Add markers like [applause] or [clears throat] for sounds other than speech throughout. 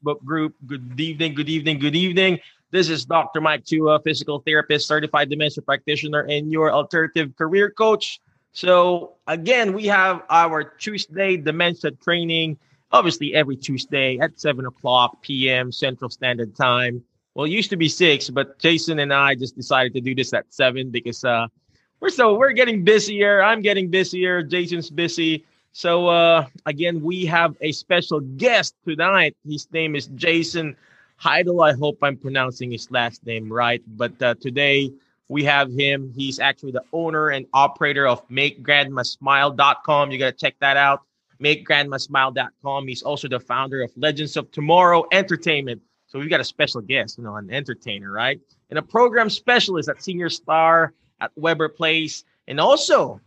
Facebook group. Good evening, good evening, good evening. This is Dr. Mike Chua, physical therapist, certified dementia practitioner, and your alternative career coach. So, again, we have our Tuesday dementia training, obviously, every Tuesday at 7 o'clock p.m. Central Standard Time. Well, it used to be 6, but Jason and I just decided to do this at 7 because uh, we're so we're getting busier. I'm getting busier. Jason's busy. So uh, again, we have a special guest tonight. His name is Jason Heidel. I hope I'm pronouncing his last name right. But uh, today we have him. He's actually the owner and operator of MakeGrandmaSmile.com. You got to check that out. MakeGrandmaSmile.com. He's also the founder of Legends of Tomorrow Entertainment. So we've got a special guest, you know, an entertainer, right? And a program specialist at Senior Star at Weber Place. And also,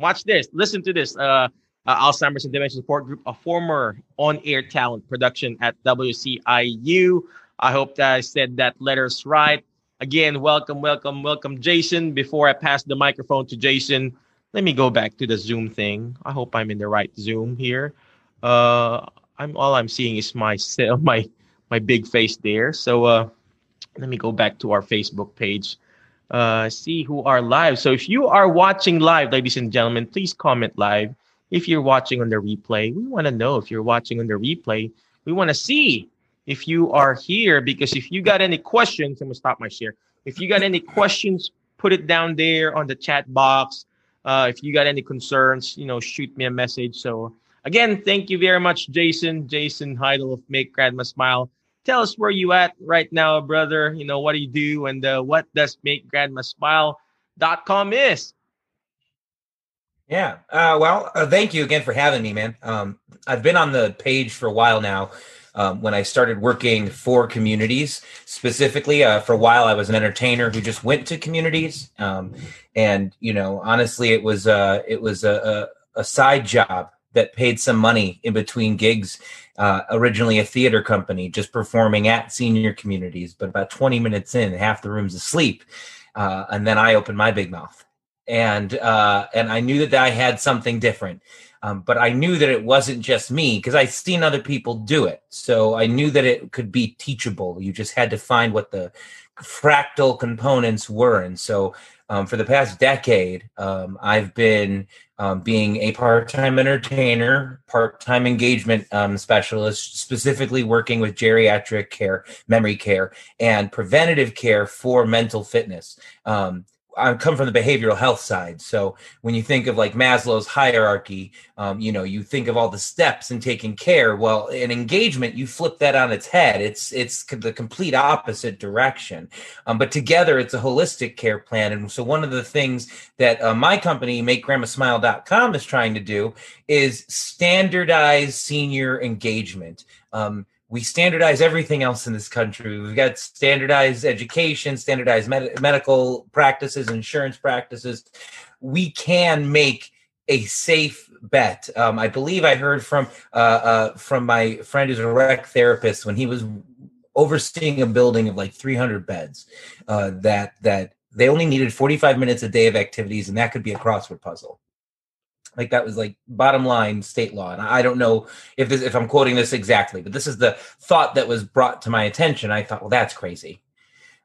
watch this, listen to this. Uh, uh, Alzheimer's and Dementia Support Group, a former on-air talent production at WCIU. I hope that I said that letters right. Again, welcome, welcome, welcome, Jason. Before I pass the microphone to Jason, let me go back to the Zoom thing. I hope I'm in the right Zoom here. Uh, I'm all I'm seeing is my [laughs] my my big face there. So uh, let me go back to our Facebook page. Uh, see who are live. So if you are watching live, ladies and gentlemen, please comment live if you're watching on the replay, we want to know if you're watching on the replay. We want to see if you are here because if you got any questions, I'm gonna stop my share. If you got any questions, put it down there on the chat box. Uh, if you got any concerns, you know, shoot me a message. So again, thank you very much, Jason. Jason Heidel of Make Grandma Smile. Tell us where you at right now, brother. You know, what do you do and uh, what does Make Grandma Smile.com is? Yeah. Uh, well, uh, thank you again for having me, man. Um, I've been on the page for a while now. Um, when I started working for communities, specifically uh, for a while, I was an entertainer who just went to communities, um, and you know, honestly, it was uh, it was a, a, a, side job that paid some money in between gigs. Uh, originally, a theater company, just performing at senior communities, but about twenty minutes in, half the room's asleep, uh, and then I opened my big mouth and uh, and I knew that I had something different. Um, but I knew that it wasn't just me because I'd seen other people do it. So I knew that it could be teachable. You just had to find what the fractal components were. And so um, for the past decade, um, I've been um, being a part time entertainer, part time engagement um, specialist, specifically working with geriatric care, memory care, and preventative care for mental fitness. Um, I come from the behavioral health side. So when you think of like Maslow's hierarchy, um, you know, you think of all the steps in taking care. Well, in engagement, you flip that on its head. It's it's the complete opposite direction. Um, but together, it's a holistic care plan. And so one of the things that uh, my company, MakeGrandmaSmile.com, is trying to do is standardize senior engagement. Um, we standardize everything else in this country. We've got standardized education, standardized med- medical practices, insurance practices. We can make a safe bet. Um, I believe I heard from uh, uh, from my friend who's a rec therapist when he was overseeing a building of like 300 beds uh, that that they only needed 45 minutes a day of activities, and that could be a crossword puzzle like that was like bottom line state law and i don't know if this if i'm quoting this exactly but this is the thought that was brought to my attention. I thought well that's crazy.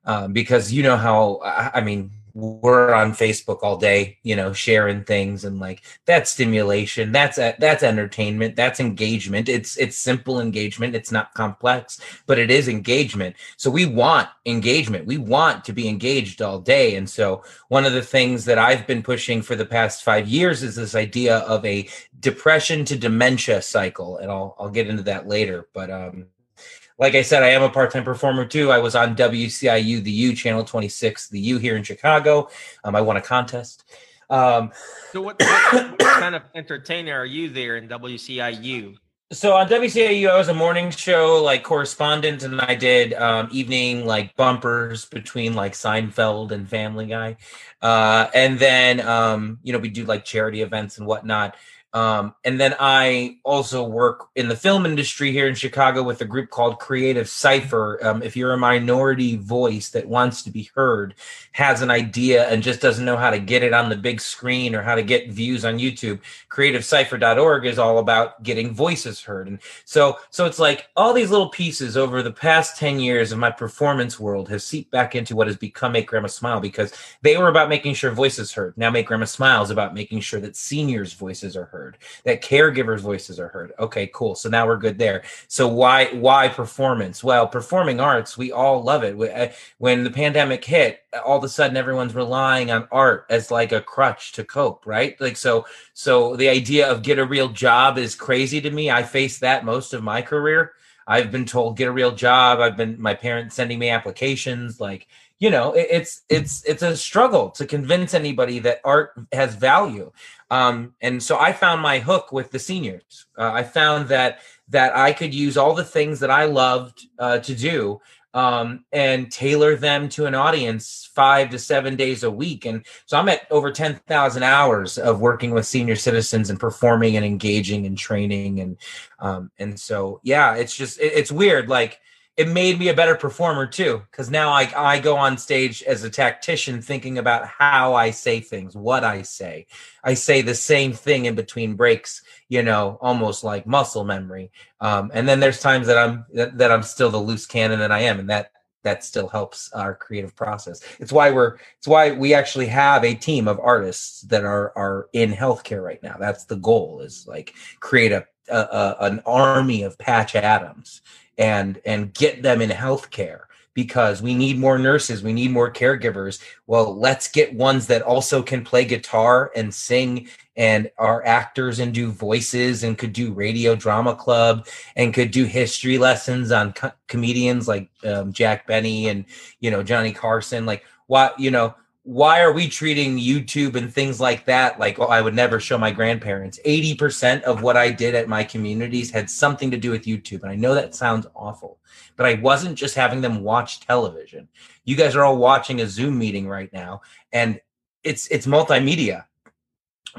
Um, because you know how i mean we're on Facebook all day, you know, sharing things and like that's stimulation, that's that's entertainment, that's engagement. It's it's simple engagement, it's not complex, but it is engagement. So we want engagement. We want to be engaged all day. And so one of the things that I've been pushing for the past 5 years is this idea of a depression to dementia cycle and I'll I'll get into that later, but um like I said, I am a part time performer too. I was on WCIU, the U channel 26, the U here in Chicago. Um, I won a contest. Um, so, what, what, what, kind of entertainer are you there in WCIU? So on WCIU, I was a morning show like correspondent, and I did um, evening like bumpers between like Seinfeld and Family Guy, uh, and then um, you know we do like charity events and whatnot. Um, and then I also work in the film industry here in Chicago with a group called Creative Cipher. Um, if you're a minority voice that wants to be heard, has an idea, and just doesn't know how to get it on the big screen or how to get views on YouTube, creativecipher.org is all about getting voices heard. And so, so it's like all these little pieces over the past 10 years of my performance world have seeped back into what has become Make Grandma Smile because they were about making sure voices heard. Now Make Grandma Smile is about making sure that seniors' voices are heard heard, that caregivers' voices are heard. Okay, cool. So now we're good there. So why why performance? Well, performing arts, we all love it. Uh, when the pandemic hit, all of a sudden everyone's relying on art as like a crutch to cope, right? Like so so the idea of get a real job is crazy to me. I faced that most of my career. I've been told get a real job. I've been my parents sending me applications like you know it, it's it's it's a struggle to convince anybody that art has value um, and so i found my hook with the seniors uh, i found that that i could use all the things that i loved uh, to do um, and tailor them to an audience five to seven days a week. And so I'm at over 10,000 hours of working with senior citizens and performing and engaging and training. And, um, and so, yeah, it's just, it, it's weird. Like, it made me a better performer too because now I, I go on stage as a tactician thinking about how i say things what i say. I say the same thing in between breaks you know almost like muscle memory. Um, and then there's times that i'm that, that i'm still the loose cannon that i am and that that still helps our creative process. It's why we're it's why we actually have a team of artists that are are in healthcare right now. That's the goal is like create a, a, a an army of patch adams and and get them in healthcare because we need more nurses, we need more caregivers. Well, let's get ones that also can play guitar and sing and are actors and do voices and could do radio drama club and could do history lessons on co- comedians like um, Jack Benny and you know Johnny Carson. Like what you know why are we treating YouTube and things like that like oh, I would never show my grandparents? 80% of what I did at my communities had something to do with YouTube. And I know that sounds awful, but I wasn't just having them watch television. You guys are all watching a Zoom meeting right now and it's it's multimedia.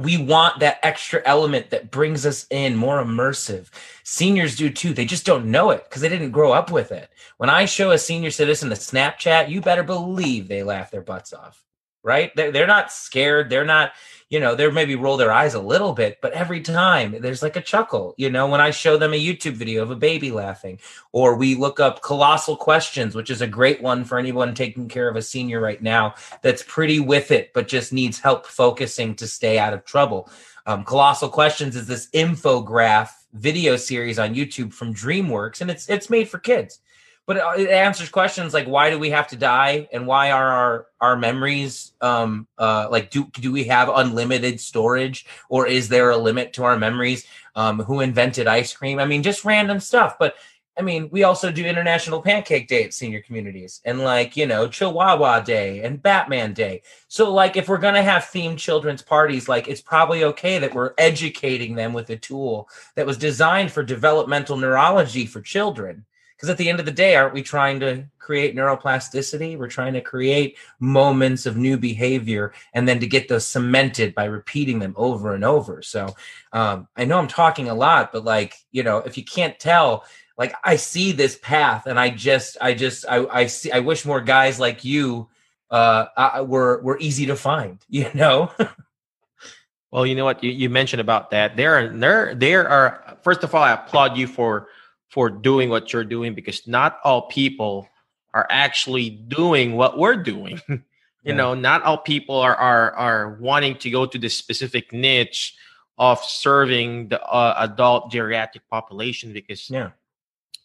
We want that extra element that brings us in more immersive. Seniors do too. They just don't know it because they didn't grow up with it. When I show a senior citizen a Snapchat, you better believe they laugh their butts off right? They're, they're not scared. They're not, you know, they're maybe roll their eyes a little bit, but every time there's like a chuckle, you know, when I show them a YouTube video of a baby laughing, or we look up colossal questions, which is a great one for anyone taking care of a senior right now that's pretty with it, but just needs help focusing to stay out of trouble. Um, colossal questions is this infograph video series on YouTube from DreamWorks, and it's it's made for kids but it answers questions like why do we have to die? And why are our our memories um uh like do do we have unlimited storage? Or is there a limit to our memories? Um who invented ice cream? I mean just random stuff. But I mean, we also do International Pancake Day at senior communities. And like, you know, Chihuahua Day and Batman Day. So, like, if we're going to have themed children's parties, like, it's probably okay that we're educating them with a tool that was designed for developmental neurology for children because at the end of the day aren't we trying to create neuroplasticity? We're trying to create moments of new behavior and then to get those cemented by repeating them over and over. So um, i know i'm talking a lot but like you know if you can't tell like i see this path and i just i just i, I see i wish more guys like you uh I, were were easy to find [laughs] you know? Well you know what? You, you mentioned about that. There are there there are first of all i applaud you for for doing what you're doing because not all people are actually doing what we're doing. [laughs] you yeah. know, not all people are are are wanting to go to this specific niche of serving the uh, adult geriatric population because yeah.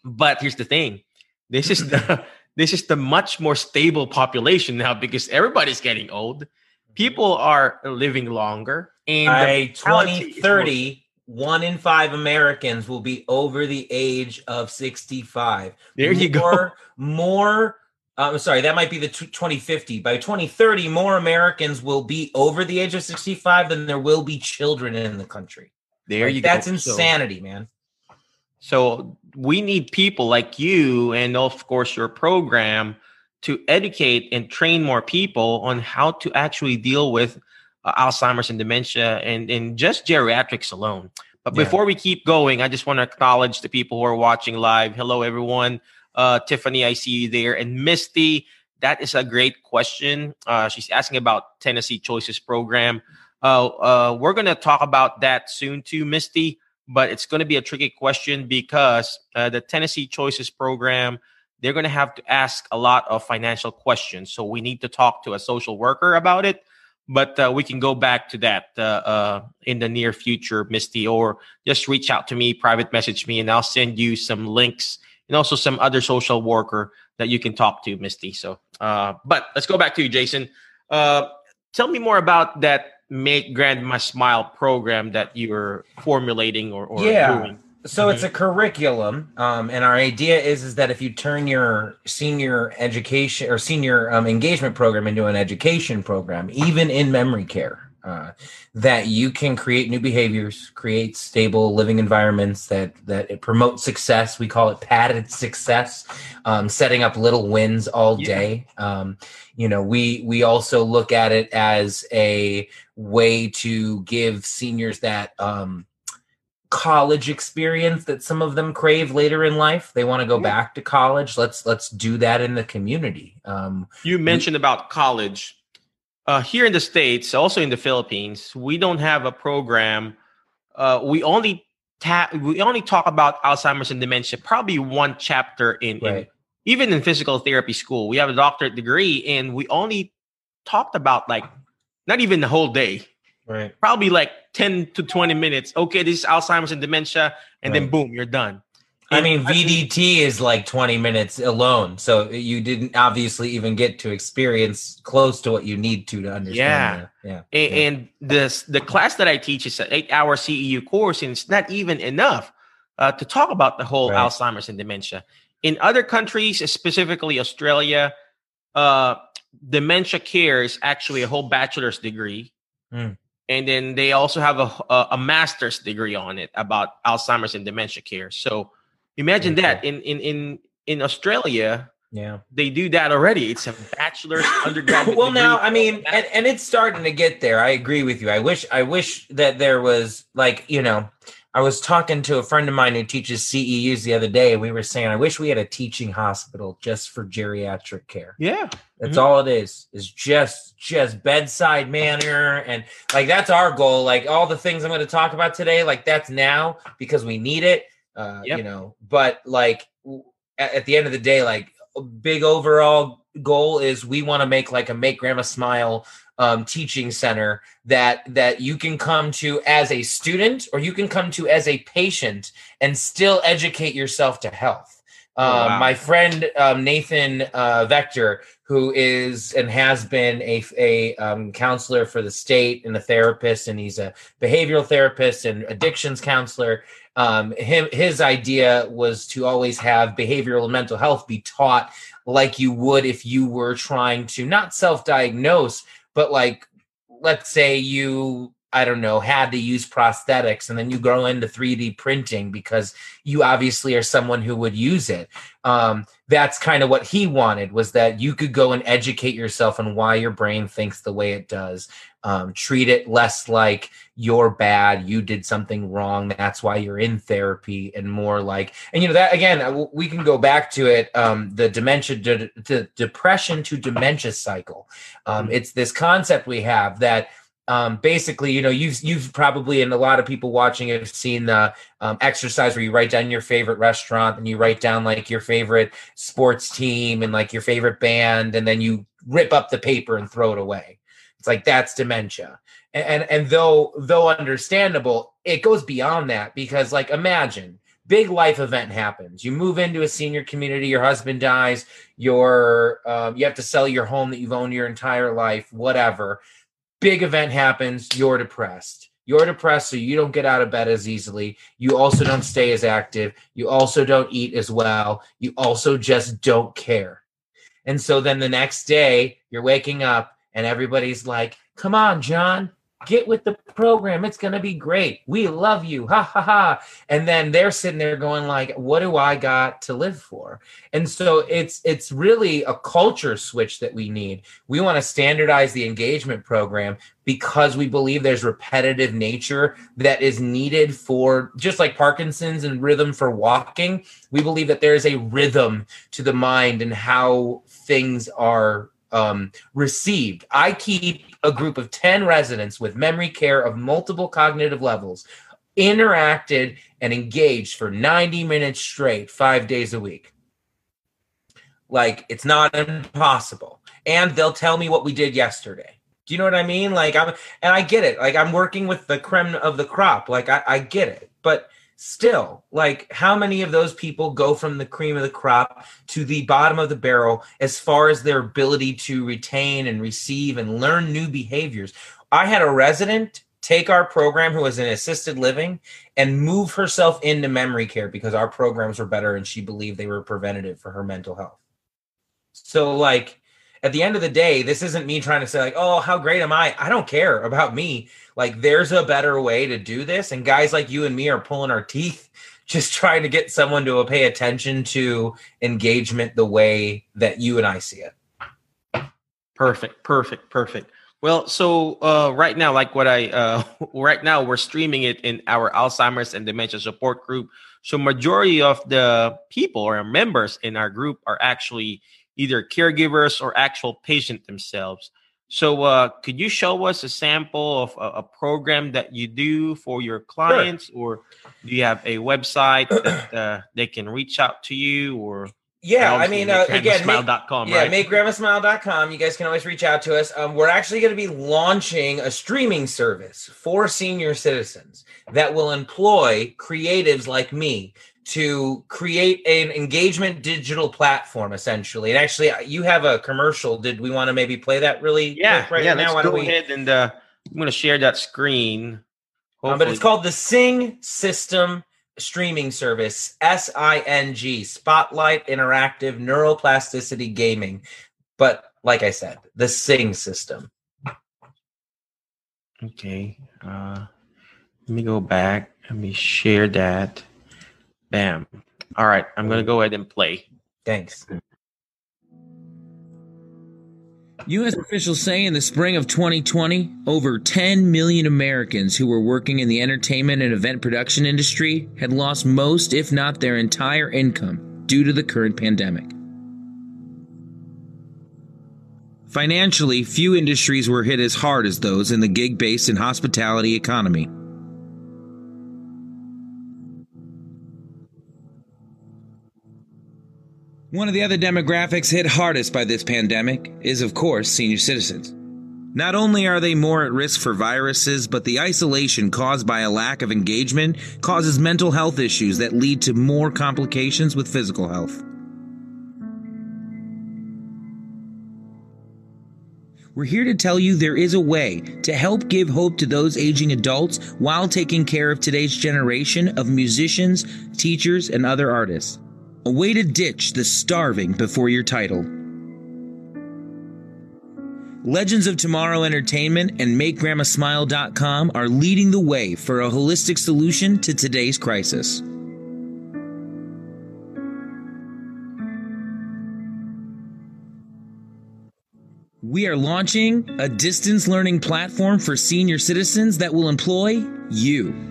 But here's the thing. This is the [laughs] this is the much more stable population now because everybody's getting old. People are living longer and by 2030 one in five Americans will be over the age of 65. There you more, go. More, I'm uh, sorry, that might be the t- 2050. By 2030, more Americans will be over the age of 65 than there will be children in the country. There like, you that's go. That's insanity, so, man. So we need people like you and, of course, your program to educate and train more people on how to actually deal with uh, Alzheimer's and dementia and, and just geriatrics alone. But Yeah. before we keep going, I just want to acknowledge the people who are watching live. Hello, everyone. Uh, Tiffany, I see you there. And Misty, that is a great question. Uh, she's asking about Tennessee Choices program. Uh, uh, we're going to talk about that soon too, Misty. But it's going to be a tricky question because uh, the Tennessee Choices program, they're going to have to ask a lot of financial questions. So we need to talk to a social worker about it. But uh, we can go back to that uh, uh, in the near future, Misty, or just reach out to me, private message me, and I'll send you some links and also some other social worker that you can talk to, Misty. So, uh, but let's go back to you, Jason. Uh, tell me more about that Make Grandma Smile program that you're formulating or, or Yeah. doing. So it's a curriculum, um, and our idea is is that if you turn your senior education or senior um, engagement program into an education program, even in memory care, uh, that you can create new behaviors, create stable living environments that that it promotes success. We call it padded success, um, setting up little wins all Yeah. day. Um, you know, we we also look at it as a way to give seniors that. Um, college experience that some of them crave later in life they want to go Yeah. back to college let's let's do that in the community um You mentioned about college. Uh, here in the States, also in the Philippines, we don't have a program. Uh, we only ta- we only talk about Alzheimer's and dementia, probably one chapter in, in even in physical therapy school. We have a doctorate degree, and we only talked about like not even the whole day, right probably like 10 to 20 minutes. Okay, this is Alzheimer's and dementia, and then boom, you're done. i And mean vdt is like 20 minutes alone so you didn't obviously even get to experience close to what you need to to understand Yeah. yeah A- yeah. And this the class that I teach is an eight-hour CEU course, and it's not even enough uh, to talk about the whole Right. Alzheimer's and dementia. In other countries, specifically Australia, uh, dementia care is actually a whole bachelor's degree, Mm. And then they also have a, a a master's degree on it about Alzheimer's and dementia care. So imagine Very that in in in in Australia. yeah They do that already. It's a bachelor's [laughs] undergraduate. well now i mean and, and it's starting to get there i agree with you i wish i wish that there was like you know i was talking to a friend of mine who teaches ceus the other day and we were saying i wish we had a teaching hospital just for geriatric care. Yeah, that's Mhm. all it is. Is just just bedside manner and like that's our goal. Like all the things i'm going to talk about today like that's now because we need it uh Yep. you know. But like at, at the end of the day like a big overall goal is we want to make like a make grandma smile um, teaching center that that you can come to as a student or you can come to as a patient and still educate yourself to health Oh, um, wow. my friend um, nathan uh, vector who is and has been a, a um, counselor for the state and a therapist and he's a behavioral therapist and addictions counselor um, him his idea was to always have behavioral and mental health be taught like you would if you were trying to not self-diagnose but like let's say you i don't know had to use prosthetics and then you go into 3d printing because you obviously are someone who would use it. Um, that's kind of what he wanted was that you could go and educate yourself on why your brain thinks the way it does. Um, treat it less like you're bad you did something wrong that's why you're in therapy and more like and you know that again uh, we can go back to it um, the dementia de- de- depression to dementia cycle. Um, it's this concept we have that um, basically you know you've you've probably and a lot of people watching have seen the um, exercise where you write down your favorite restaurant and you write down like your favorite sports team and like your favorite band and then you rip up the paper and throw it away. It's like that's dementia. And and, and though though understandable it goes beyond that because like imagine big life event happens. You move into a senior community your husband dies your um, you have to sell your home that you've owned your entire life whatever big event happens you're depressed. You're depressed so you don't get out of bed as easily. You also don't stay as active. You also don't eat as well. You also just don't care. And so then the next day you're waking up and everybody's like come on john get with the program. It's going to be great. We love you. Ha ha ha. And then they're sitting there going like, what do I got to live for? And so it's it's really a culture switch that we need. We want to standardize the engagement program because we believe there's repetitive nature that is needed for just like Parkinson's and rhythm for walking. We believe that there is a rhythm to the mind and how things are um, received. I keep a group of 10 residents with memory care of multiple cognitive levels interacted and engaged for 90 minutes straight, five days a week. Like it's not impossible. And they'll tell me what we did yesterday. Do you know what I mean? Like I'm and I get it. Like I'm working with the creme of the crop. Like I, I get it. But still like how many of those people go from the cream of the crop to the bottom of the barrel as far as their ability to retain and receive and learn new behaviors? I had a resident take our program who was in assisted living and move herself into memory care because our programs were better and she believed they were preventative for her mental health. So like at the end of the day this isn't me trying to say like oh how great am i i don't care about me like there's a better way to do this. And guys like you and me are pulling our teeth [laughs] just trying to get someone to pay attention to engagement the way that you and I see it. Perfect, perfect, perfect. Well, so uh, right now, like what I uh, [laughs] right now, we're streaming it in our Alzheimer's and dementia support group. So majority of the people or members in our group are actually either caregivers or actual patient themselves. So, uh, could you show us a sample of a, a program that you do for your clients, sure. or do you have a website that [clears throat] uh, they can reach out to you, or yeah, I mean, uh, again, make, yeah, right? makegrandmasmile.com. You guys can always reach out to us. Um, we're actually going to be launching a streaming service for senior citizens that will employ creatives like me to create an engagement digital platform essentially. And actually uh, you have a commercial. Did we want to maybe play that really yeah right yeah now? let's go we... ahead and uh, i'm going to share that screen. Um, but it's called the sing system streaming service s-i-n-g spotlight interactive neuroplasticity gaming. But like i said the sing system. Okay uh let me go back. Let me share that Bam. All right, I'm going to go ahead and play. Thanks. U.S. officials say in the spring of 2020, over 10 million Americans who were working in the entertainment and event production industry had lost most, if not their entire income, due to the current pandemic. Financially, few industries were hit as hard as those in the gig based and hospitality economy. One of the other demographics hit hardest by this pandemic is, of course, senior citizens. Not only are they more at risk for viruses, but the isolation caused by a lack of engagement causes mental health issues that lead to more complications with physical health. We're here to tell you there is a way to help give hope to those aging adults while taking care of today's generation of musicians, teachers, and other artists. A way to ditch the starving before your title. Legends of Tomorrow Entertainment and MakeGrandmaSmile.com are leading the way for a holistic solution to today's crisis. We are launching a distance learning platform for senior citizens that will employ you.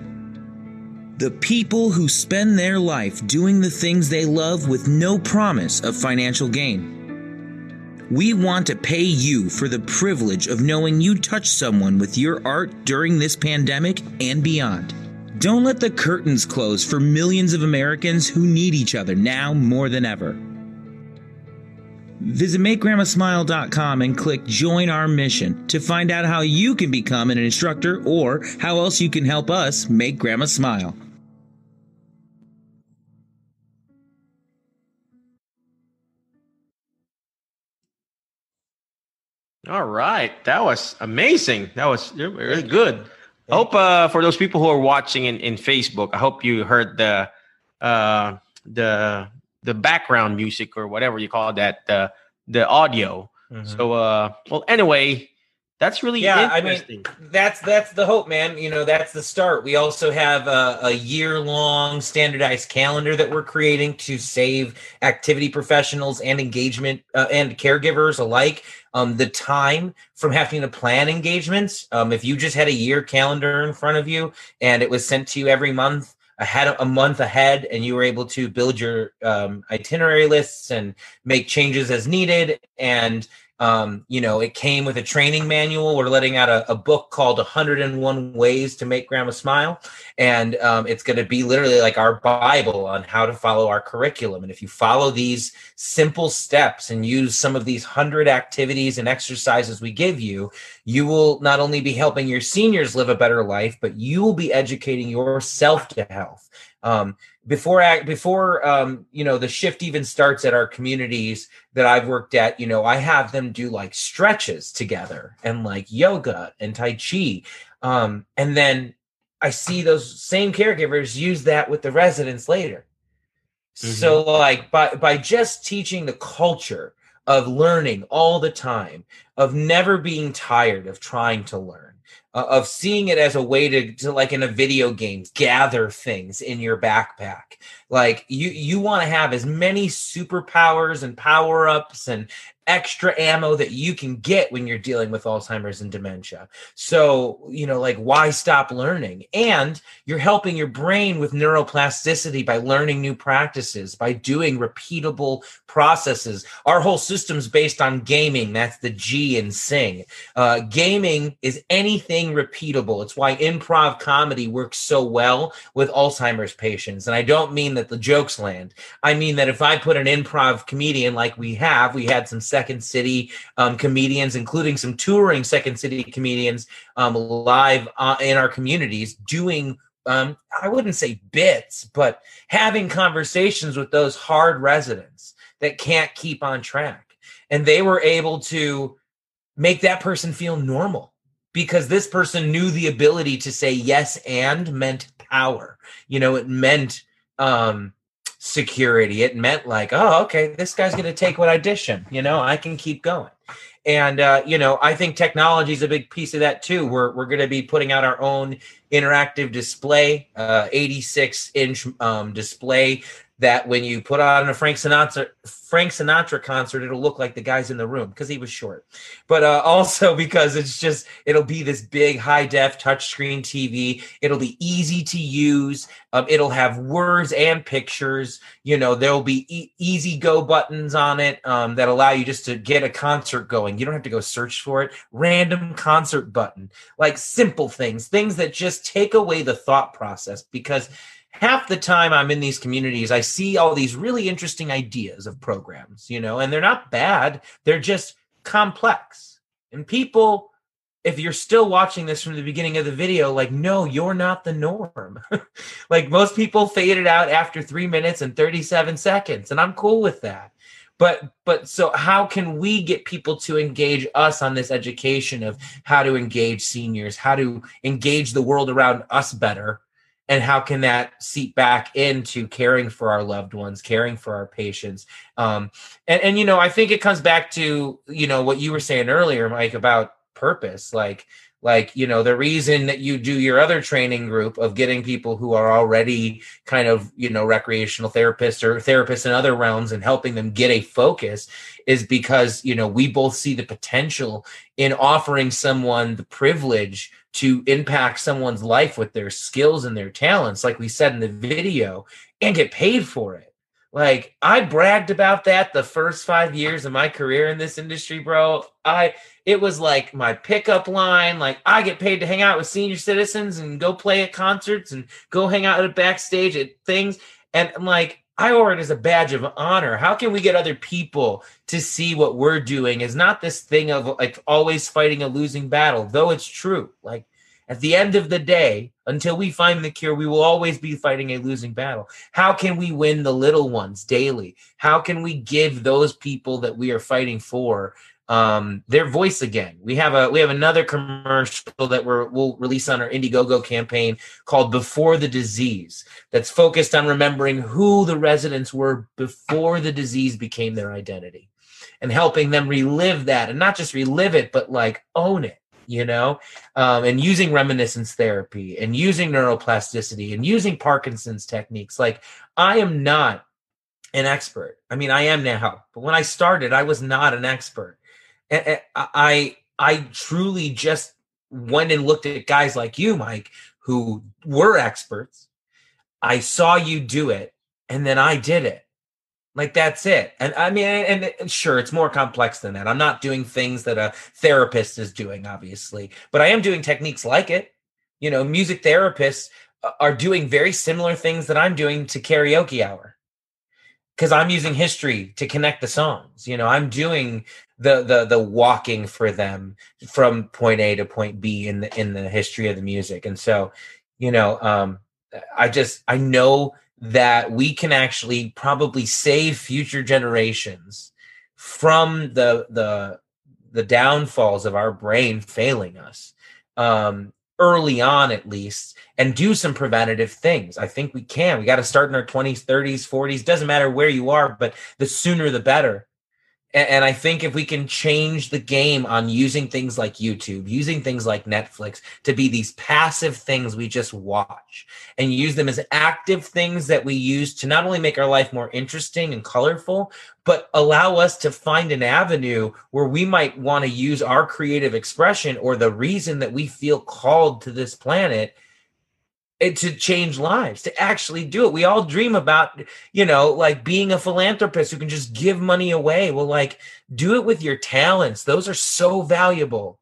The people who spend their life doing the things they love with no promise of financial gain. We want to pay you for the privilege of knowing you touched someone with your art during this pandemic and beyond. Don't let the curtains close for millions of Americans who need each other now more than ever. Visit MakeGrandmaSmile.com and click Join Our Mission to find out how you can become an instructor or how else you can help us make Grandma smile. All right, that was amazing. That was very good. I hope uh, for those people who are watching in, in Facebook, I hope you heard the uh, the the background music or whatever you call that the the audio. Mm-hmm. So uh, well, anyway, That's really yeah. I mean, that's that's the hope, man. You know, that's the start. We also have a, a year long standardized calendar that we're creating to save activity professionals and engagement uh, and caregivers alike um, the time from having to plan engagements. Um, if you just had a year calendar in front of you and it was sent to you every month, ahead a month ahead and you were able to build your um, itinerary lists and make changes as needed and um, you know, it came with a training manual. We're letting out a, a book called 101 Ways to Make Grandma Smile. And um, it's going to be literally like our Bible on how to follow our curriculum. And if you follow these simple steps and use some of these 100 activities and exercises we give you, you will not only be helping your seniors live a better life, but you will be educating yourself to health. Um, before before um, you know the shift even starts at our communities that I've worked at, you know, I have them do like stretches together and like yoga and tai chi, um, and then I see those same caregivers use that with the residents later. Mm-hmm. So like by by just teaching the culture of learning all the time, of never being tired of trying to learn uh, of seeing it as a way to, to like in a video game gather things in your backpack. Like you you want to have as many superpowers and power ups and extra ammo that you can get when you're dealing with Alzheimer's and dementia. So, you know, like why stop learning? And you're helping your brain with neuroplasticity by learning new practices, by doing repeatable processes. Our whole system's based on gaming. That's the G in sing. Uh, gaming is anything repeatable. It's why improv comedy works so well with Alzheimer's patients. And I don't mean that the jokes land. I mean that if I put an improv comedian like we have, we had some Second City um, comedians, including some touring Second City comedians um, live uh, in our communities doing. Um, I wouldn't say bits, but having conversations with those hard residents that can't keep on track. And they were able to make that person feel normal because this person knew the ability to say yes and meant power. You know, it meant um security. It meant like, oh, okay, this guy's going to take what I dish him. You know, I can keep going. And uh, you know, I think technology is a big piece of that too. We're we're going to be putting out our own interactive display, uh, 86 inch um, display that when you put on a Frank Sinatra Frank Sinatra concert, it'll look like the guys in the room because he was short, but uh, [laughs] also because it's just it'll be this big high def touchscreen TV. It'll be easy to use. Um, it'll have words and pictures. You know, there'll be e- easy go buttons on it um, that allow you just to get a concert going. You don't have to go search for it. Random concert button, like simple things, things that just take away the thought process because half the time I'm in these communities, I see all these really interesting ideas of programs, you know, and they're not bad, they're just complex. And people, if you're still watching this from the beginning of the video, like, no, you're not the norm. [laughs] like most people fade it out after three minutes and 37 seconds, and I'm cool with that. But but so how can we get people to engage us on this education of how to engage seniors, how to engage the world around us better? And how can that seep back into caring for our loved ones caring for our patients? Um, and, and you know i think it comes back to you know what you were saying earlier mike about purpose. Like like you know the reason that you do your other training group of getting people who are already kind of you know recreational therapists or therapists in other realms and helping them get a focus is because you know we both see the potential in offering someone the privilege to impact someone's life with their skills and their talents, like we said in the video, and get paid for it. Like I bragged about that the first five years of my career in this industry, bro. I it was like my pickup line. Like I get paid to hang out with senior citizens and go play at concerts and go hang out at backstage at things. And I'm like, I wore it as a badge of honor. How can we get other people to see what we're doing? Is not this thing of like always fighting a losing battle, though it's true. Like at the end of the day, until we find the cure, we will always be fighting a losing battle. How can we win the little ones daily? How can we give those people that we are fighting for um, their voice again. We have a we have another commercial that we're, we'll release on our Indiegogo campaign called "Before the Disease." That's focused on remembering who the residents were before the disease became their identity, and helping them relive that, and not just relive it, but like own it. You know, um, and using reminiscence therapy and using neuroplasticity and using Parkinson's techniques. Like, I am not an expert. I mean, I am now, but when I started, I was not an expert. And I, I truly just went and looked at guys like you, Mike, who were experts. I saw you do it, and then I did it. Like that's it. And I mean, and, and, sure, it's more complex than that. I'm not doing things that a therapist is doing, obviously, but I am doing techniques like it. You know, music therapists are doing very similar things that I'm doing to karaoke hour because I'm using history to connect the songs. You know, I'm doing the the the walking for them from point A to point B in the in the history of the music. And so, you know, um, I just I know that we can actually probably save future generations from the the the downfalls of our brain failing us um, early on at least and do some preventative things. I think we can. We got to start in our 20s 30s 40s doesn't matter where you are but the sooner the better and I think if we can change the game on using things like YouTube, using things like Netflix to be these passive things we just watch and use them as active things that we use to not only make our life more interesting and colorful, but allow us to find an avenue where we might want to use our creative expression or the reason that we feel called to this planet to change lives, to actually do it. We all dream about, you know, like being a philanthropist who can just give money away. Well, like do it with your talents. Those are so valuable.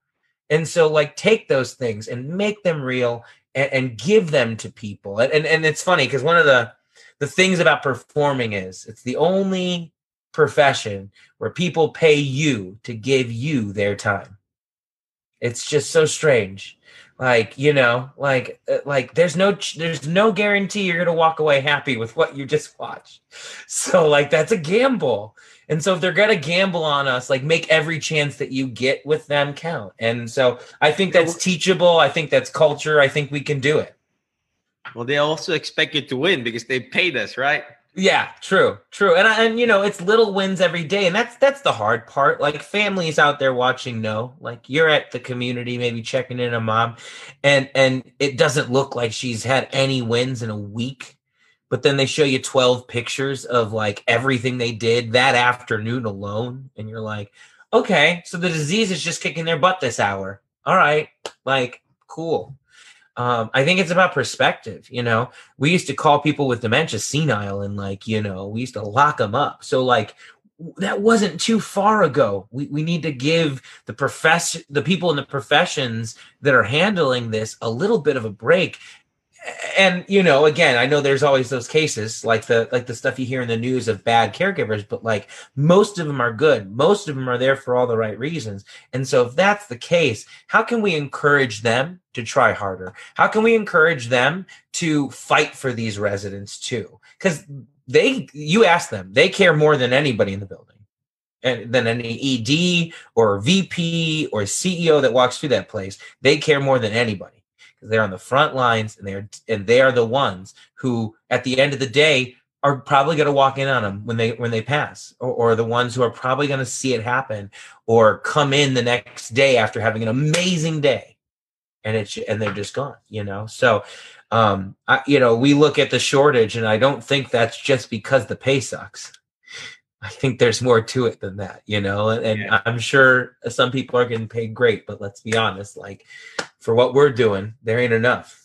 And so like take those things and make them real and, and give them to people. And, and, and it's funny because one of the, the things about performing is it's the only profession where people pay you to give you their time. It's just so strange like you know like uh, like there's no there's no guarantee you're gonna walk away happy with what you just watched. [laughs] So like that's a gamble. And so if they're gonna gamble on us like make every chance that you get with them count. And so i think that's teachable. I think that's culture. I think we can do it. Well they also expect you to win because they paid us right yeah, true, true, and and you know it's little wins every day, and that's that's the hard part. Like families out there watching know, like you're at the community, maybe checking in a mom, and and it doesn't look like she's had any wins in a week, but then they show you twelve pictures of like everything they did that afternoon alone, and you're like, okay, so the disease is just kicking their butt this hour. All right, like cool. Um, I think it's about perspective. You know, we used to call people with dementia senile, and like, you know, we used to lock them up. So like, that wasn't too far ago. We we need to give the profession, the people in the professions that are handling this, a little bit of a break and you know again i know there's always those cases like the like the stuff you hear in the news of bad caregivers but like most of them are good. Most of them are there for all the right reasons. And so if that's the case how can we encourage them to try harder? How can we encourage them to fight for these residents too? Because they you ask them they care more than anybody in the building. And than any ed or vp or ceo that walks through that place. They care more than anybody because they're on the front lines and they're and they are the ones who at the end of the day are probably going to walk in on them when they when they pass or, or the ones who are probably going to see it happen or come in the next day after having an amazing day. And it's and they're just gone you know? So um I, you know we look at the shortage and i don't think that's just because the pay sucks [laughs] I think there's more to it than that, you know. And, and yeah. I'm sure some people are getting paid great, but let's be honest, like for what we're doing, there ain't enough.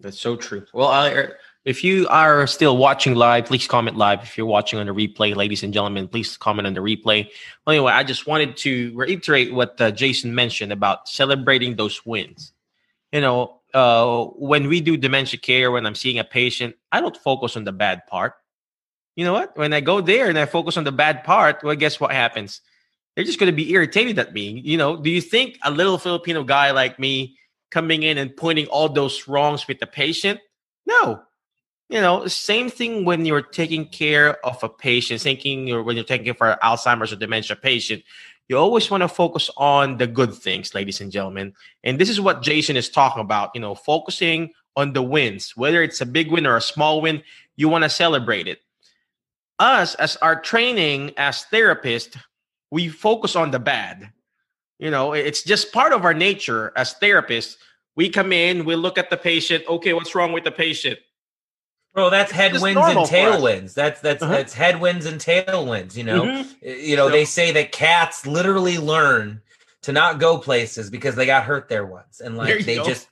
That's so true. Well, I, if you are still watching live, please comment live. If you're watching on the replay, ladies and gentlemen, please comment on the replay. Well, anyway, I just wanted to reiterate what uh, Jason mentioned about celebrating those wins. You know, uh, when we do dementia care, when I'm seeing a patient, I don't focus on the bad part you know what? When I go there and I focus on the bad part, well, guess what happens? They're just going to be irritated at me. You know, do you think a little Filipino guy like me coming in and pointing all those wrongs with the patient? No. You know, same thing when you're taking care of a patient, thinking or when you're taking care for Alzheimer's or dementia patient, you always want to focus on the good things, ladies and gentlemen. And this is what Jason is talking about, you know, focusing on the wins, whether it's a big win or a small win, you want to celebrate it us as our training as therapists, we focus on the bad. You know, it's just part of our nature as therapists. We come in, we look at the patient. Okay, what's wrong with the patient? Bro, that's headwinds and tailwinds. That's that's uh-huh. that's headwinds and tailwinds. You know, mm-hmm. you know so, they say that cats literally learn to not go places because they got hurt there once, and like they go. just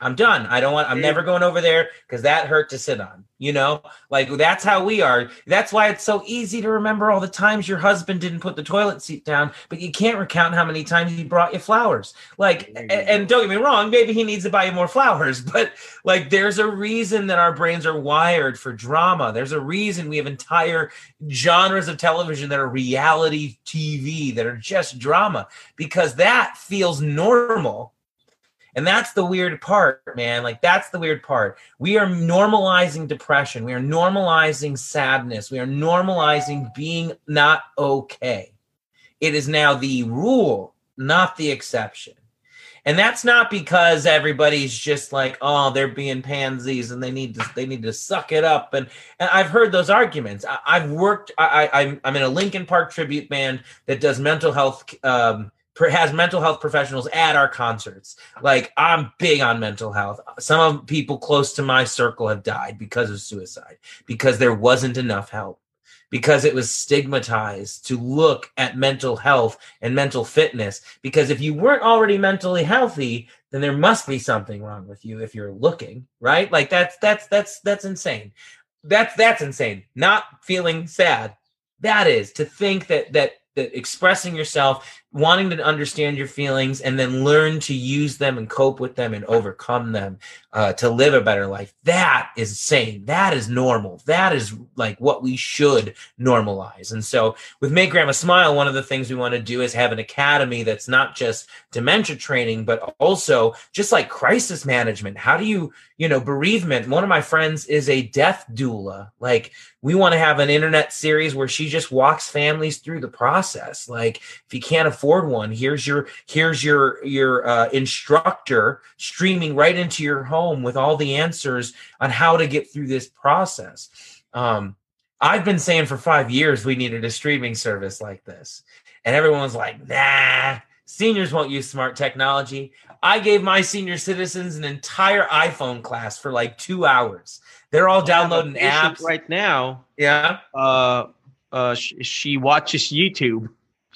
I'm done. I don't want, I'm never going over there because that hurt to sit on. You know, like that's how we are. That's why it's so easy to remember all the times your husband didn't put the toilet seat down, but you can't recount how many times he brought you flowers. Like, and, mm-hmm. and don't get me wrong, maybe he needs to buy you more flowers, [laughs] but like there's a reason that our brains are wired for drama. There's a reason we have entire genres of television that are reality TV that are just drama because that feels normal and that's the weird part, man. Like, that's the weird part. We are normalizing depression. We are normalizing sadness. We are normalizing being not okay. It is now the rule, not the exception. And that's not because everybody's just like, oh, they're being pansies and they need to they need to suck it up. And, and I've heard those arguments. I, have worked. I, I, I'm in a Linkin Park tribute band that does mental health um, has mental health professionals at our concerts. Like I'm big on mental health. Some of people close to my circle have died because of suicide because there wasn't enough help. Because it was stigmatized to look at mental health and mental fitness. Because if you weren't already mentally healthy, then there must be something wrong with you if you're looking, right? Like that's that's that's that's insane. That's that's insane. Not feeling sad. That is to think that that that expressing yourself wanting to understand your feelings and then learn to use them and cope with them and overcome them uh, to live a better life. That is sane that is normal. That is like what we should normalize. And so with make grandma smile one of the things we want to do is have an academy that's not just dementia training but also just like crisis management. How do you you know bereavement? One of my friends is a death doula. Like we want to have an internet series where she just walks families through the process. Like if you can't afford one. Here's your here's your your uh, instructor streaming right into your home with all the answers on how to get through this process. Um, i've been saying for five years we needed a streaming service like this. And everyone's like nah seniors won't use smart technology. I gave my senior citizens an entire iphone class for like two hours. They're all downloading apps. right now yeah? uh uh, she, she watches YouTube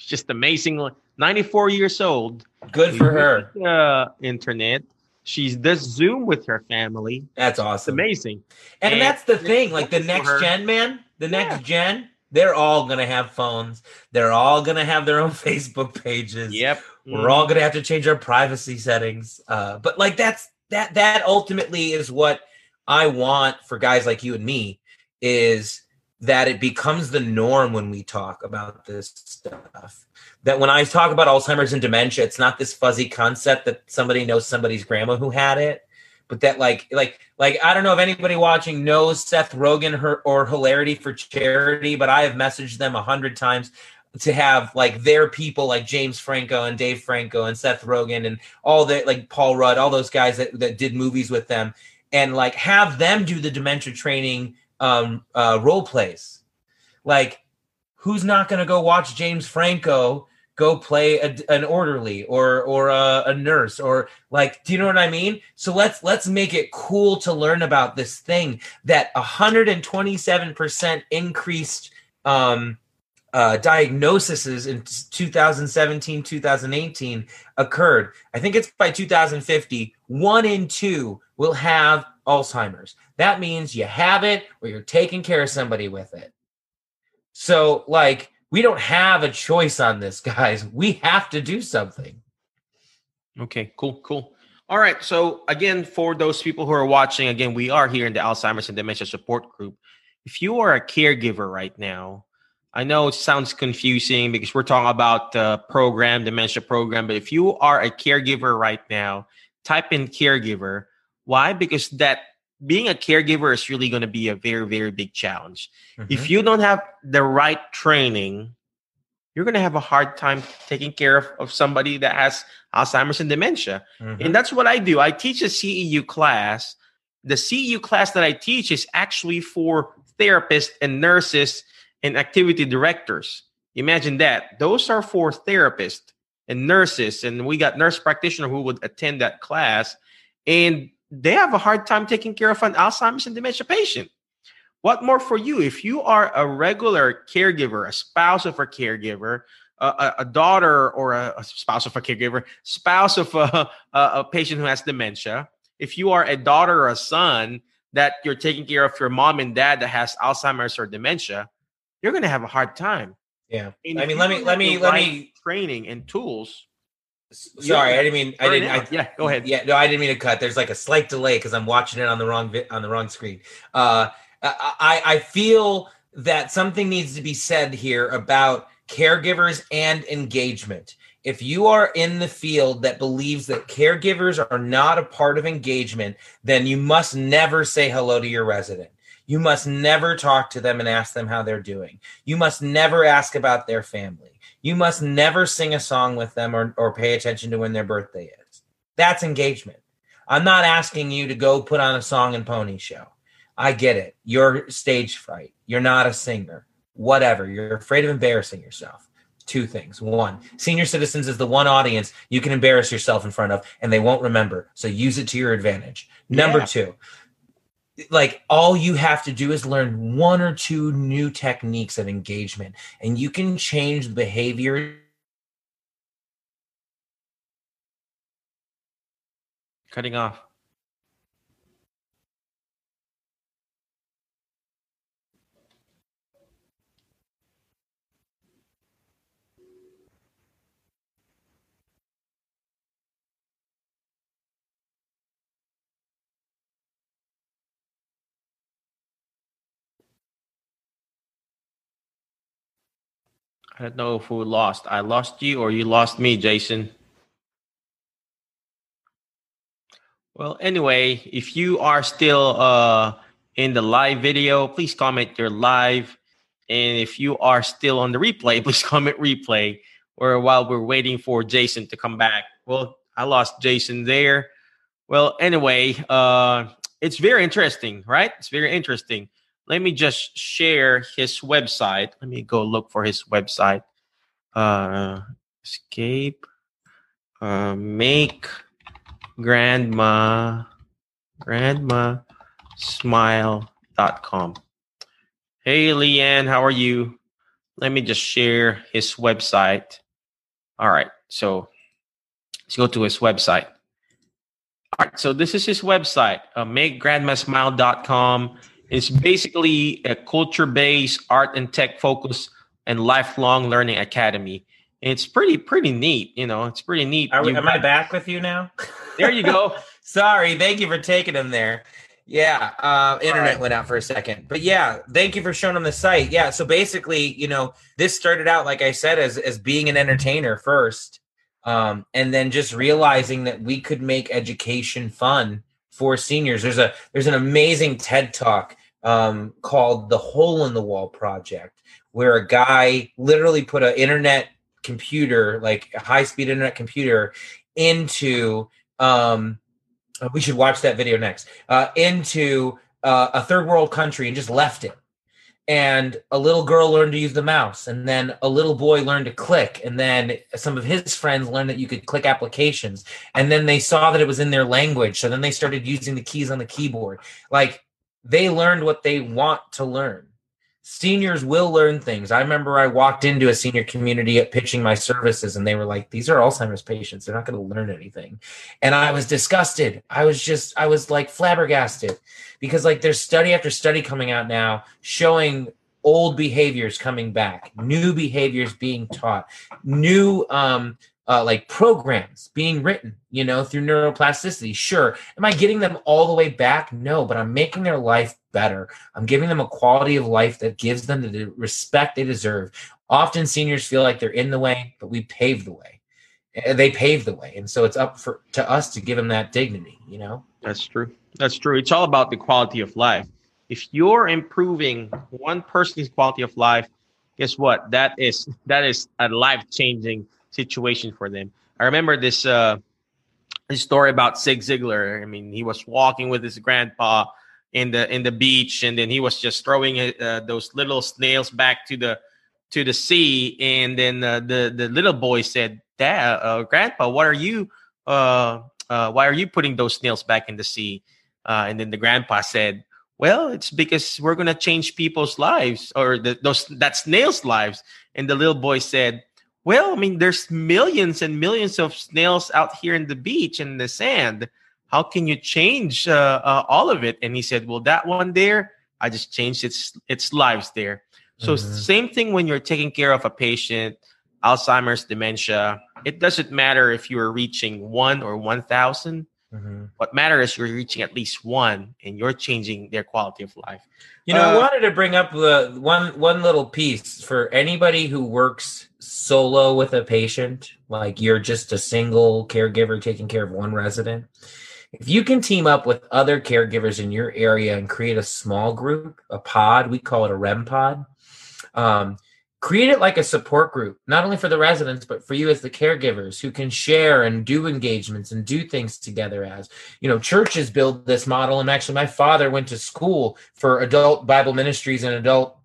just amazing. 94 years old. Good for her. Uh, internet. She's does Zoom with her family. That's awesome. It's amazing. And, and that's the thing. Like the next gen, man, the next yeah. gen, they're all going to have phones. They're all going to have their own [laughs] Facebook pages. Yep. We're mm. all going to have to change our privacy settings. Uh, but like that's that that ultimately is what I want for guys like you and me is that it becomes the norm when we talk about this stuff. That when I talk about Alzheimer's and dementia, it's not this fuzzy concept that somebody knows somebody's grandma who had it, but that like like like I don't know if anybody watching knows Seth Rogen her, or Hilarity for Charity, but I have messaged them a hundred times to have like their people like James Franco and Dave Franco and Seth Rogen and all the like Paul Rudd, all those guys that, that did movies with them, and like have them do the dementia training um, uh, role plays. Like, who's not going to go watch James Franco go play a, an orderly or or a, a, nurse or like do you know what i mean? So let's let's make it cool to learn about this thing that 127% increased um uh diagnoses in 2017 2018 occurred. I think it's by 2050 one in two will have alzheimer's that means you have it or you're taking care of somebody with it. So, like, we don't have a choice on this, [laughs] guys. We have to do something. Okay, cool, cool. All right. So, again, for those people who are watching, again, we are here in the Alzheimer's and Dementia Support Group. If you are a caregiver right now, I know it sounds confusing because we're talking about the program, dementia program, but if you are a caregiver right now, type in caregiver. Why? Because that being a caregiver is really going to be a very very big challenge. Mm-hmm. if you don't have the right training you're going to have a hard time taking care of, of somebody that has alzheimer's and dementia. Mm-hmm. and that's what i do. I teach a ceu class. The ceu class that i teach is actually for therapists and nurses and activity directors. Imagine that. Those are for therapists and nurses, and we got nurse practitioner who would attend that class, and they have a hard time taking care of an Alzheimer's and dementia patient. What more for you? If you are a regular caregiver, a spouse of a caregiver, a, a daughter or a, a, spouse of a caregiver, spouse of a, a patient who has dementia, if you are a daughter or a son that you're taking care of your mom and dad that has Alzheimer's or dementia, you're going to have a hard time. Yeah. And I mean, let me, let me, let me training and tools. Sorry, I didn't mean I didn't. I, yeah, go ahead. Yeah, no, I didn't mean to cut. There's like a slight delay because I'm watching it on the wrong vi- on the wrong screen. Uh, I I feel that something needs to be said here about caregivers and engagement. If you are in the field that believes that caregivers are not a part of engagement, then you must never say hello to your resident. You must never talk to them and ask them how they're doing. You must never ask about their family. You must never sing a song with them or, or pay attention to when their birthday is. That's engagement. I'm not asking you to go put on a song and pony show. I get it. You're stage fright. You're not a singer whatever. You're afraid of embarrassing yourself. Two things. One, senior citizens is the one audience you can embarrass yourself in front of and they won't remember. So use it to your advantage. Number yeah. two, like all you have to do is learn one or two new techniques of engagement and you can change the behavior cutting off I don't know who lost. I lost you or you lost me, Jason. Well, anyway, if you are still uh, in the live video, please comment you're live. And if you are still on the replay, [laughs] please comment replay. Or while we're waiting for Jason to come back. Well, I lost Jason there. Well, anyway, uh, it's very interesting, right? It's very interesting let me just share his website. Let me go look for his website. Uh, escape. Uh, make grandma grandma smile.com. Hey, Leanne, how are you? Let me just share his website. All right, so let's go to his website. All right, so this is his website, uh, makegrandmasmile.com. It's basically a culture based art and tech focus and lifelong learning academy. It's pretty pretty neat, you know. It's pretty neat. We, am I back with you now? [laughs] There you go. [laughs] Sorry, thank you for taking them there. Yeah, uh, internet right. went out for a second, but yeah, thank you for showing them the site. Yeah, so basically, you know, this started out like I said as as being an entertainer first, um, and then just realizing that we could make education fun for seniors. There's a there's an amazing TED talk um, called the Hole in the Wall Project, where a guy literally put an internet computer, like a high speed internet computer, into. Um, uh, we should watch that video next. Uh, into uh, a third world country and just left it. And a little girl learned to use the mouse, and then a little boy learned to click, and then some of his friends learned that you could click applications, and then they saw that it was in their language, so then they started using the keys on the keyboard. Like they learned what they want to learn. Seniors will learn things. I remember I walked into a senior community at pitching my services and they were like, these are Alzheimer's patients. They're not going to learn anything. And I was disgusted. I was just, I was like flabbergasted because like there's study after study coming out now showing old behaviors coming back, new behaviors being taught, new um, uh, like programs being written, you know, through neuroplasticity. Sure. Am I getting them all the way back? No, but I'm making their life better. I'm giving them a quality of life that gives them the respect they deserve. Often seniors feel like they're in the way, but we pave the way. They pave the way. And so it's up for to us to give them that dignity, you know? That's true. That's true. It's all about the quality of life. If you're improving one person's quality of life, guess what? That is that is a life changing situation for them. I remember this uh, this story about Zig Ziglar. I mean, he was walking with his grandpa in the in the beach, and then he was just throwing uh, those little snails back to the to the sea, and then uh, the the little boy said, "Dad, uh, Grandpa, what are you? Uh, uh, why are you putting those snails back in the sea?" Uh, and then the grandpa said, "Well, it's because we're gonna change people's lives, or the, those that snails' lives." And the little boy said, "Well, I mean, there's millions and millions of snails out here in the beach and the sand. How can you change uh, uh, all of it?" And he said, "Well, that one there, I just changed its its lives there." So Mhm. same thing when you're taking care of a patient, Alzheimer's, dementia. It doesn't matter if you are reaching one or one thousand. Mhm. What matters is you're reaching at least one, and you're changing their quality of life. You know, I Uh, wanted to bring up the one one little piece for anybody who works solo with a patient, like you're just a single caregiver taking care of one resident. If you can team up with other caregivers in your area and create a small group, a pod, we call it a REM pod. Um, create it like a support group, not only for the residents, but for you as the caregivers who can share and do engagements and do things together as you know, churches build this model. And actually, my father went to school for adult Bible ministries and adult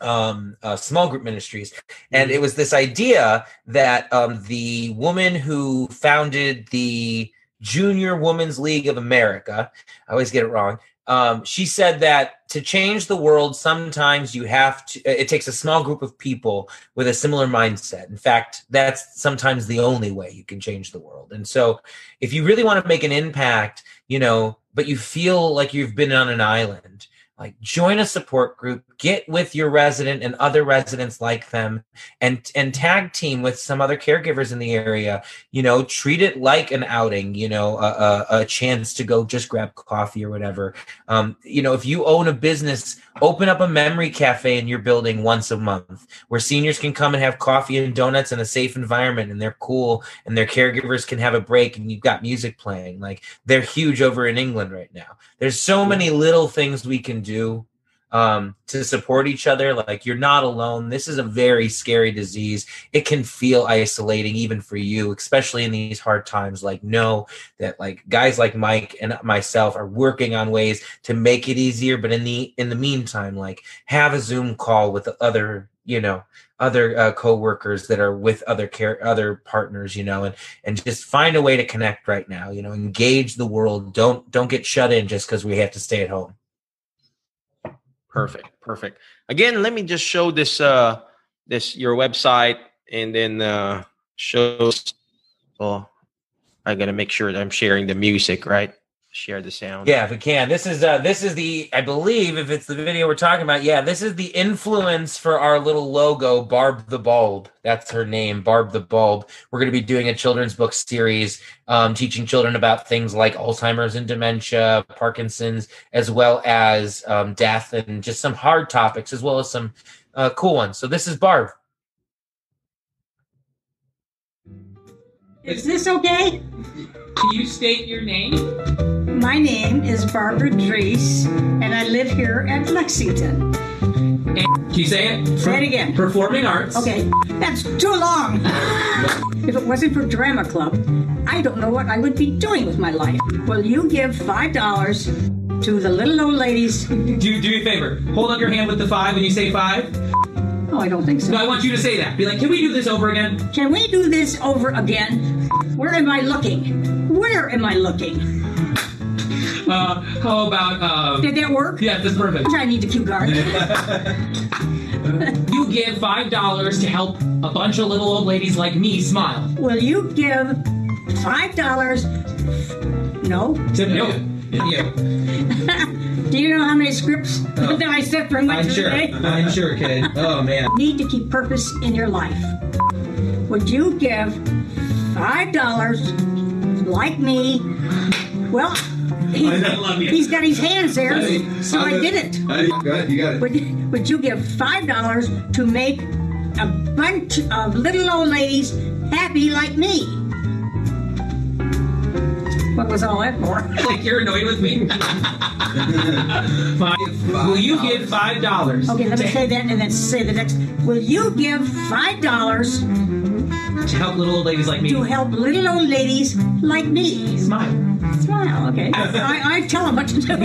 um, uh, small group ministries. And it was this idea that um, the woman who founded the Junior Women's League of America, I always get it wrong. Um, she said that to change the world, sometimes you have to, it takes a small group of people with a similar mindset. In fact, that's sometimes the only way you can change the world. And so, if you really want to make an impact, you know, but you feel like you've been on an island, like join a support group, get with your resident and other residents like them, and and tag team with some other caregivers in the area. You know, treat it like an outing. You know, a, a, a chance to go just grab coffee or whatever. Um, you know, if you own a business, open up a memory cafe in your building once a month where seniors can come and have coffee and donuts in a safe environment and they're cool and their caregivers can have a break and you've got music playing. Like they're huge over in England right now. There's so many little things we can do um, to support each other. Like you're not alone. This is a very scary disease. It can feel isolating even for you, especially in these hard times. Like know that like guys like Mike and myself are working on ways to make it easier. But in the in the meantime, like have a Zoom call with other, you know, other uh, co-workers that are with other care other partners you know and and just find a way to connect right now you know engage the world don't don't get shut in just because we have to stay at home Perfect, perfect. Again, let me just show this uh this your website and then uh shows oh I gotta make sure that I'm sharing the music, right? Share the sound. Yeah, if we can. This is uh this is the I believe if it's the video we're talking about, yeah, this is the influence for our little logo, Barb the Bulb. That's her name, Barb the Bulb. We're gonna be doing a children's book series, um, teaching children about things like Alzheimer's and dementia, Parkinson's, as well as um, death and just some hard topics, as well as some uh, cool ones. So this is Barb. Is this okay? Can you state your name? My name is Barbara Drees, and I live here at Lexington. And can you say it? Say it again. Performing arts. Okay, that's too long. if it wasn't for Drama Club, I don't know what I would be doing with my life. Will you give five dollars to the little old ladies? Do, do me a favor. Hold up your hand with the five when you say five. Oh, I don't think so. No, I want you to say that. Be like, can we do this over again? Can we do this over again? Where am I looking? Where am I looking? Uh, how about, um, Did that work? yeah, that's perfect. I need to cue guard. [laughs] You give five dollars to help a bunch of little old ladies like me smile. Will you give five dollars? No. To no. Yeah. [laughs] Do you know how many scripts oh. [laughs] that I set for much I'm sure. today? I'm sure, kid. Oh man. [laughs] Need to keep purpose in your life. Would you give five dollars, like me? Well, he, I he's got his hands there, Hey, so I I'm did it. Hey, go ahead, you got it. Would, would you give five dollars to make a bunch of little old ladies happy like me? What was all that for? [laughs] Like you're annoyed with me. [laughs] Five. Will you give five dollars? Okay, let me say that and then say the next. Will you give five dollars to help little old ladies like me to help little old ladies like me? smile. Smile, okay. [laughs] I, I tell them what to do.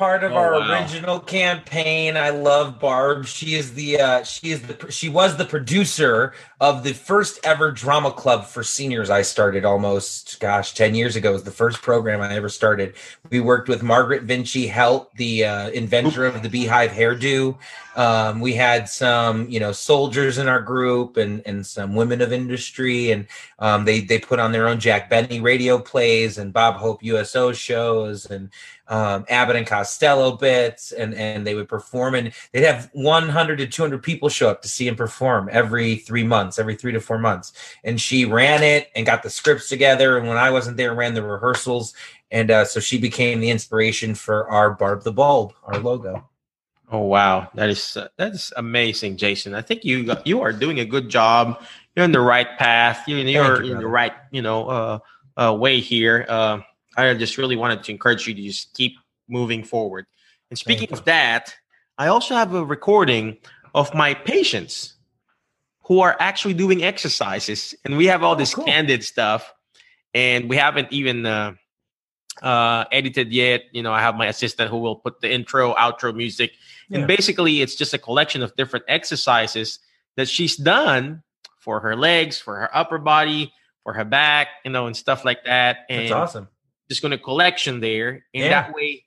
Part of Oh, our wow. original campaign. I love Barb. She is the uh, she is the she was the producer of the first ever drama club for seniors. I started almost gosh ten years ago. It was the first program I ever started. We worked with Margaret Vinci Heldt, the uh, inventor of the Beehive hairdo. Um, we had some you know soldiers in our group and and some women of industry and um, they they put on their own Jack Benny radio plays and Bob Hope USO shows and um, Abbott and Costello bits, and and they would perform, and they'd have 100 to 200 people show up to see him perform every three months, every three to four months. And she ran it and got the scripts together, and when I wasn't there, ran the rehearsals, and uh, so she became the inspiration for our Barb the Bulb, our logo. Oh wow, that is uh, that is amazing, Jason. I think you you are doing a good job. You're in the right path. You're, you're you, in the right you know uh, uh, way here. I just really wanted to encourage you to just keep moving forward. And speaking of that, I also have a recording of my patients who are actually doing exercises, and we have all this cool. candid stuff, and we haven't even. Uh, uh edited yet you know i have my assistant who will put the intro outro music and basically it's just a collection of different exercises that she's done for her legs for her upper body for her back you know and stuff like that and That's awesome. Just going to collection there and Yeah. that way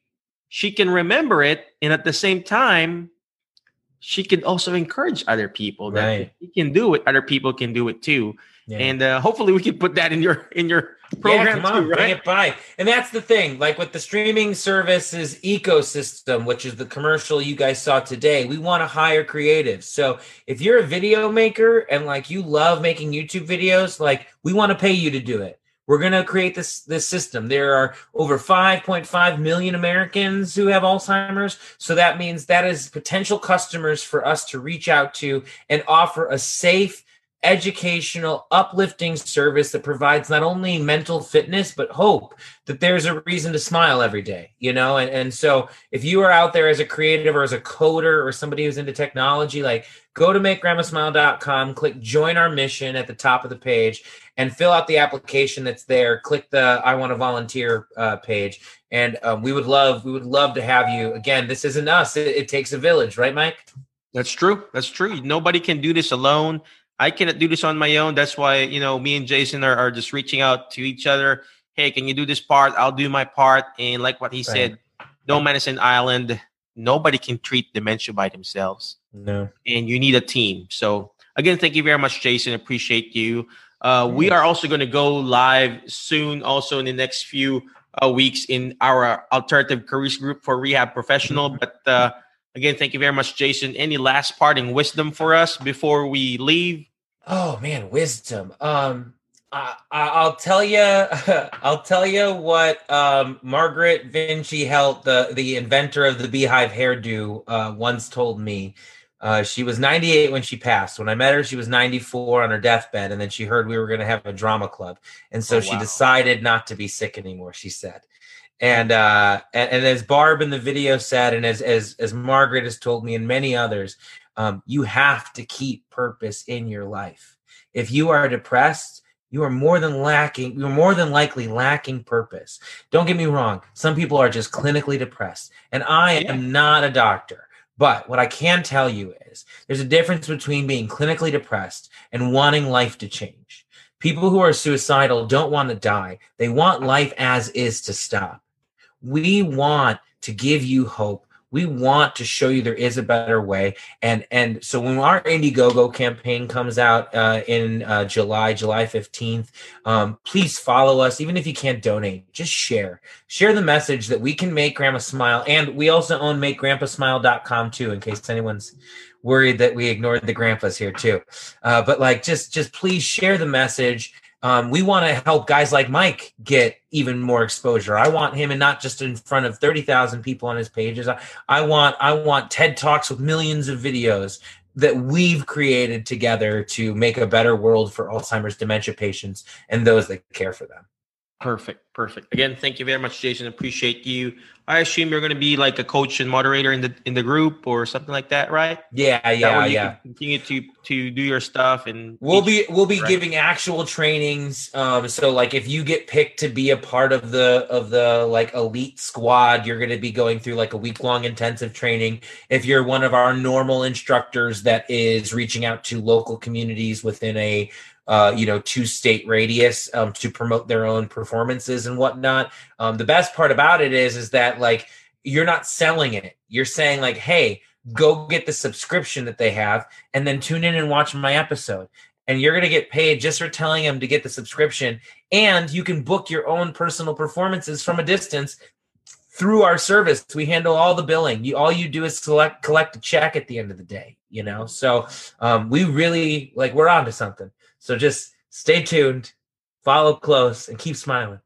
she can remember it and at the same time she can also encourage other people that Right. she can do it other people can do it too Yeah. and uh, hopefully we can put that in your in your program yeah, come on, too, bring right it by. And that's the thing, like with the streaming services ecosystem, which is the commercial you guys saw today, we want to hire creatives. So if you're a video maker and like you love making YouTube videos, like we want to pay you to do it. We're going to create this this system. There are over 5.5 million Americans who have Alzheimer's, so that means that is potential customers for us to reach out to and offer a safe educational, uplifting service that provides not only mental fitness, but hope that there's a reason to smile every day, you know? And, and so if you are out there as a creative or as a coder or somebody who's into technology, like go to makegrandmasmile.com, click join our mission at the top of the page and fill out the application that's there. Click the I want to volunteer uh, page. And um, we would love, we would love to have you. Again, this isn't us. It, it takes a village, right, Mike? That's true. That's true. Nobody can do this alone. I cannot do this on my own. That's why, you know, me and Jason are, are just reaching out to each other. Hey, can you do this part? I'll do my part. And like what he said, no medicine island. Nobody can treat dementia by themselves. No. And you need a team. So again, thank you very much, Jason. Appreciate you. Uh, we are also going to go live soon, also in the next few uh, weeks in our alternative careers group for rehab professional. [laughs] But uh, again, thank you very much, Jason. Any last parting wisdom for us before we leave? Oh man, wisdom. Um, I, I- I'll tell you. [laughs] I'll tell you what. Um, Margaret Vinci Heldt, the the inventor of the beehive hairdo, uh, once told me. Uh, she was 98 when she passed. When I met her, she was 94 on her deathbed, and then she heard we were going to have a drama club, and so Oh, she decided not to be sick anymore. She said, and uh, and, and as Barb in the video said, and as as as Margaret has told me, and many others, um, you have to keep purpose in your life. If you are depressed, you are more than lacking, you're more than likely lacking purpose. Don't get me wrong, some people are just clinically depressed, and I Yeah. am not a doctor. But what I can tell you is there's a difference between being clinically depressed and wanting life to change. People who are suicidal don't want to die. They want life as is to stop. We want to give you hope. We want to show you there is a better way. And and so when our Indiegogo campaign comes out uh, in uh, July, July 15th, um, please follow us. Even if you can't donate, just share. Share the message that we can make Grandma smile. And we also own makegrandpasmile.com too, in case anyone's worried that we ignored the grandpas here too. Uh, but like, just just please share the message. Um, we want to help guys like Mike get even more exposure. I want him, and not just in front of thirty thousand people on his pages. I, I want I want TED talks with millions of videos that we've created together to make a better world for Alzheimer's dementia patients and those that care for them. Perfect. Perfect. Again, thank you very much, Jason. Appreciate you. I assume you're going to be like a coach and moderator in the in the group or something like that, right? Yeah, yeah, yeah. Continue to to do your stuff and We'll be we'll be right? giving actual trainings. Um, so like if you get picked to be a part of the of the like elite squad, you're going to be going through like a week long intensive training. If you're one of our normal instructors that is reaching out to local communities within a uh, you know two state radius um, to promote their own performances and whatnot. Um, the best part about it is is that like you're not selling it. You're saying like, hey, go get the subscription that they have and then tune in and watch my episode. And you're going to get paid just for telling them to get the subscription. And you can book your own personal performances from a distance through our service. We handle all the billing. You all you do is select collect a check at the end of the day you know? So um, we really like we're on to something so just stay tuned follow close and keep smiling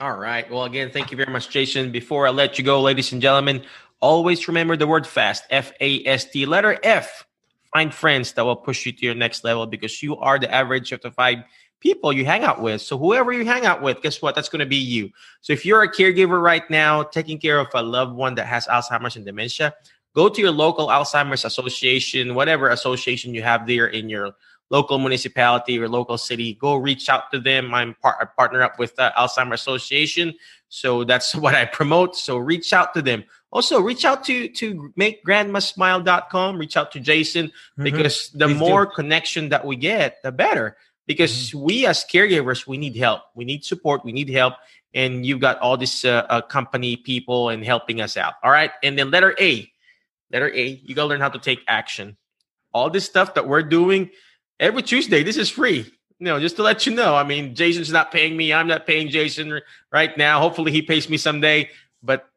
All right. Well, again, thank you very much, Jason. Before I let you go, ladies and gentlemen, always remember the word fast F A S T, letter F. Find friends that will push you to your next level because you are the average of the five people you hang out with. So, whoever you hang out with, guess what? That's going to be you. So, if you're a caregiver right now, taking care of a loved one that has Alzheimer's and dementia, go to your local Alzheimer's association, whatever association you have there in your local municipality or local city, go reach out to them. I'm part I partner up with the Alzheimer Association, so that's [laughs] what I promote. So reach out to them. Also, reach out to to makegrandmasmile.com. Reach out to Jason because the Please do. more connection that we get, the better. Because we as caregivers, we need help. We need support. We need help. And you've got all this uh, uh, company people and helping us out. All right. And then letter A, letter A, you gotta learn how to take action. All this stuff that we're doing every Tuesday, this is free. You know, just to let you know. I mean, Jason's not paying me. I'm not paying Jason right now. Hopefully, he pays me someday. But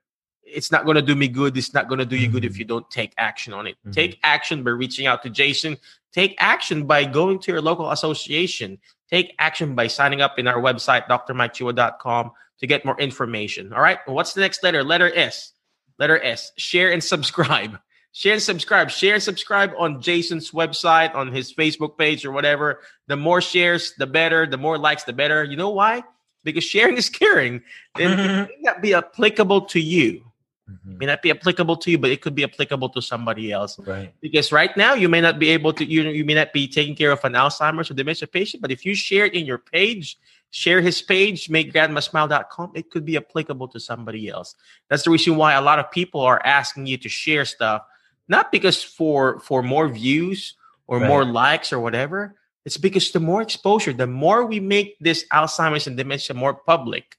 it's not going to do me good. It's not going to do you good if you don't take action on it. Mhm. Take action by reaching out to Jason. Take action by going to your local association. Take action by signing up in our website, drmikechua.com, to get more information. All right. What's the next letter? Letter S. Letter S. Share and subscribe. Share and subscribe. Share and subscribe on Jason's website, on his Facebook page, or whatever. The more shares, the better. The more likes, the better. You know why? Because sharing is caring. And it may not be applicable to you. Mhm. May not be applicable to you, but it could be applicable to somebody else. right Because right now you may not be able to, you you may not be taking care of an Alzheimer's or dementia patient, but if you share it in your page, share his page, make grandmasmile.com, it could be applicable to somebody else. That's the reason why a lot of people are asking you to share stuff, not because for for more views or Right. more likes or whatever. It's because the more exposure, the more we make this Alzheimer's and dementia more public,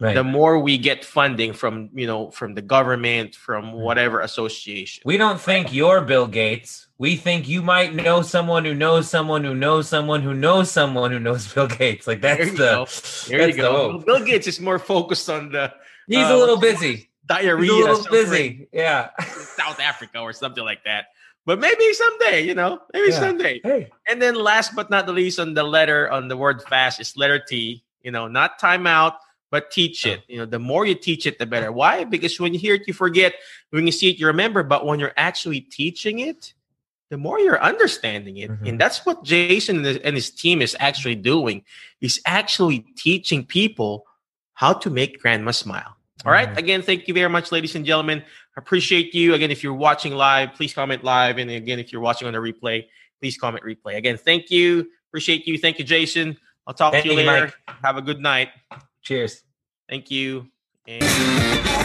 right the more we get funding from you know from the government, from whatever association. We don't think you're Bill Gates. We think you might know someone who knows someone who knows someone who knows someone who knows Bill Gates. Like There that's you the go. There you the go. hope. Bill Gates is more focused on the He's Uh, a little busy. Diarrhea, He's a little busy. Yeah. South Africa or something like that. But maybe someday, you know, maybe Yeah. someday. Hey. And then last but not the least, on the letter on the word fast is letter T. You know, not timeout, but teach it. You know, the more you teach it, the better. Why? Because when you hear it, you forget. When you see it, you remember. But when you're actually teaching it, the more you're understanding it. Mhm. And that's what Jason and his, and his team is actually doing. He's actually teaching people how to make grandma smile. All right. Again, thank you very much, ladies and gentlemen. Appreciate you. Again, if you're watching live, please comment live. And again, if you're watching on the replay, please comment replay. Again, thank you. Appreciate you. Thank you, Jason. I'll talk Thank to you you, later. Mike. Have a good night. Cheers. Thank you. And